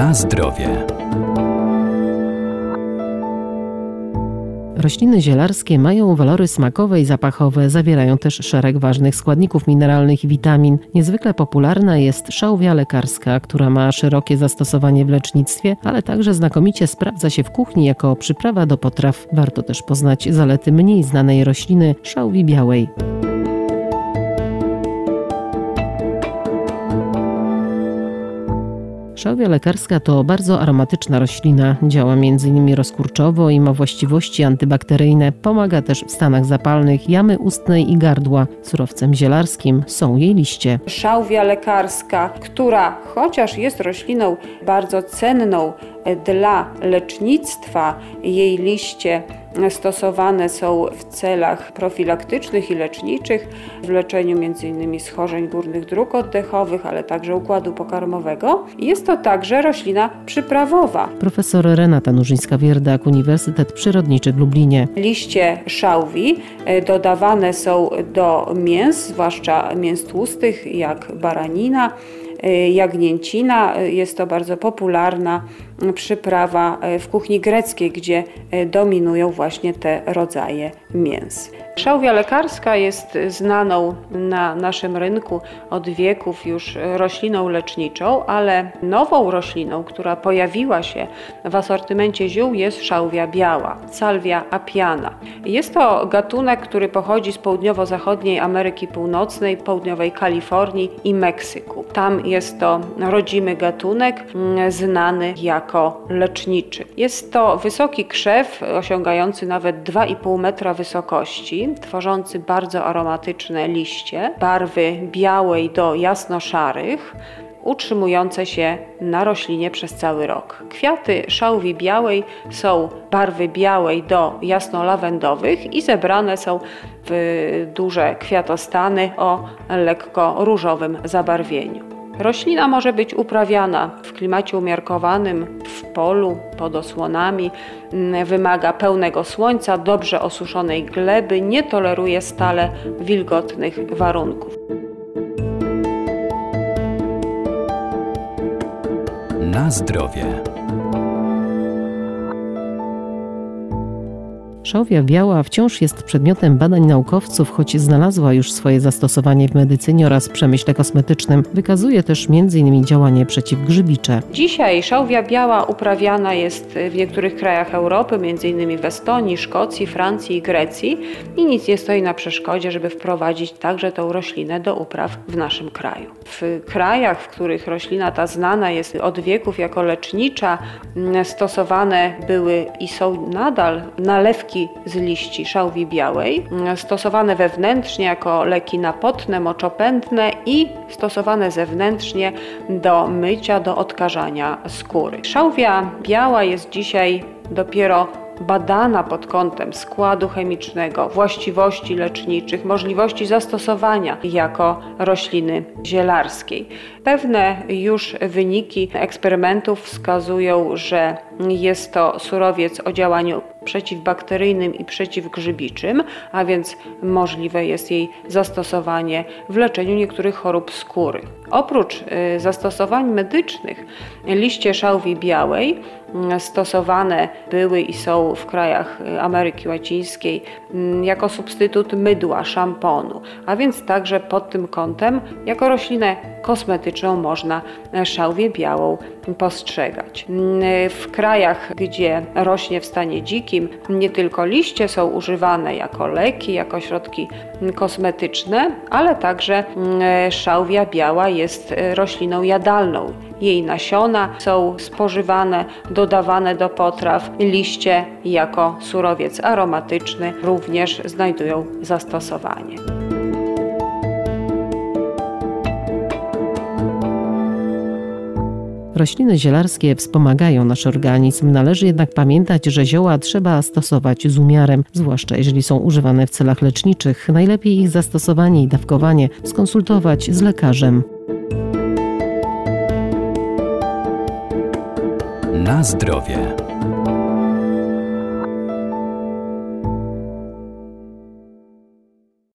Na zdrowie. Rośliny zielarskie mają walory smakowe i zapachowe, zawierają też szereg ważnych składników mineralnych i witamin. Niezwykle popularna jest szałwia lekarska, która ma szerokie zastosowanie w lecznictwie, ale także znakomicie sprawdza się w kuchni jako przyprawa do potraw. Warto też poznać zalety mniej znanej rośliny szałwi białej. Szałwia lekarska to bardzo aromatyczna roślina. Działa m.in. rozkurczowo i ma właściwości antybakteryjne. Pomaga też w stanach zapalnych jamy ustnej i gardła. Surowcem zielarskim są jej liście. Szałwia lekarska, która chociaż jest rośliną bardzo cenną dla lecznictwa, jej liście stosowane są w celach profilaktycznych i leczniczych, w leczeniu m.in. schorzeń górnych dróg oddechowych, ale także układu pokarmowego. Jest to także roślina przyprawowa. Profesor Renata Nurzyńska-Wierdak, Uniwersytet Przyrodniczy w Lublinie. Liście szałwi e, dodawane są do mięs, zwłaszcza mięs tłustych, jak baranina, e, jagnięcina. E, jest to bardzo popularna przyprawa w kuchni greckiej, gdzie dominują właśnie te rodzaje mięs. Szałwia lekarska jest znaną na naszym rynku od wieków już rośliną leczniczą, ale nową rośliną, która pojawiła się w asortymencie ziół jest szałwia biała, Salvia apiana. Jest to gatunek, który pochodzi z południowo-zachodniej Ameryki Północnej, południowej Kalifornii i Meksyku. Tam jest to rodzimy gatunek mm, znany jako leczniczy. Jest to wysoki krzew osiągający nawet 2,5 metra wysokości tworzący bardzo aromatyczne liście barwy białej do jasno-szarych, utrzymujące się na roślinie przez cały rok. Kwiaty szałwi białej są barwy białej do jasno-lawendowych i zebrane są w duże kwiatostany o lekko różowym zabarwieniu. Roślina może być uprawiana w klimacie umiarkowanym, w polu, pod osłonami, wymaga pełnego słońca, dobrze osuszonej gleby, nie toleruje stale wilgotnych warunków. Na zdrowie. Szałwia biała wciąż jest przedmiotem badań naukowców, choć znalazła już swoje zastosowanie w medycynie oraz przemyśle kosmetycznym. Wykazuje też m.in. działanie przeciwgrzybicze. Dzisiaj szałwia biała uprawiana jest w niektórych krajach Europy, m.in. w Estonii, Szkocji, Francji i Grecji i nic nie stoi na przeszkodzie, żeby wprowadzić także tą roślinę do upraw w naszym kraju. W krajach, w których roślina ta znana jest od wieków jako lecznicza, stosowane były i są nadal nalewki z liści szałwi białej, stosowane wewnętrznie jako leki napotne, moczopędne i stosowane zewnętrznie do mycia, do odkażania skóry. Szałwia biała jest dzisiaj dopiero badana pod kątem składu chemicznego, właściwości leczniczych, możliwości zastosowania jako rośliny zielarskiej. Pewne już wyniki eksperymentów wskazują, że jest to surowiec o działaniu przeciwbakteryjnym i przeciwgrzybiczym, a więc możliwe jest jej zastosowanie w leczeniu niektórych chorób skóry. Oprócz y, zastosowań medycznych, liście szałwi białej mm, stosowane były i są w krajach y, Ameryki Łacińskiej mm, jako substytut mydła, szamponu, a więc także pod tym kątem jako roślinę kosmetyczną można szałwię białą postrzegać. Mm, w krajach, gdzie rośnie w stanie dzikim, nie tylko liście są używane jako leki, jako środki kosmetyczne, ale także szałwia biała jest rośliną jadalną. Jej nasiona są spożywane, dodawane do potraw, liście jako surowiec aromatyczny również znajdują zastosowanie. Rośliny zielarskie wspomagają nasz organizm, należy jednak pamiętać, że zioła trzeba stosować z umiarem, zwłaszcza jeżeli są używane w celach leczniczych. Najlepiej ich zastosowanie i dawkowanie skonsultować z lekarzem. Na zdrowie.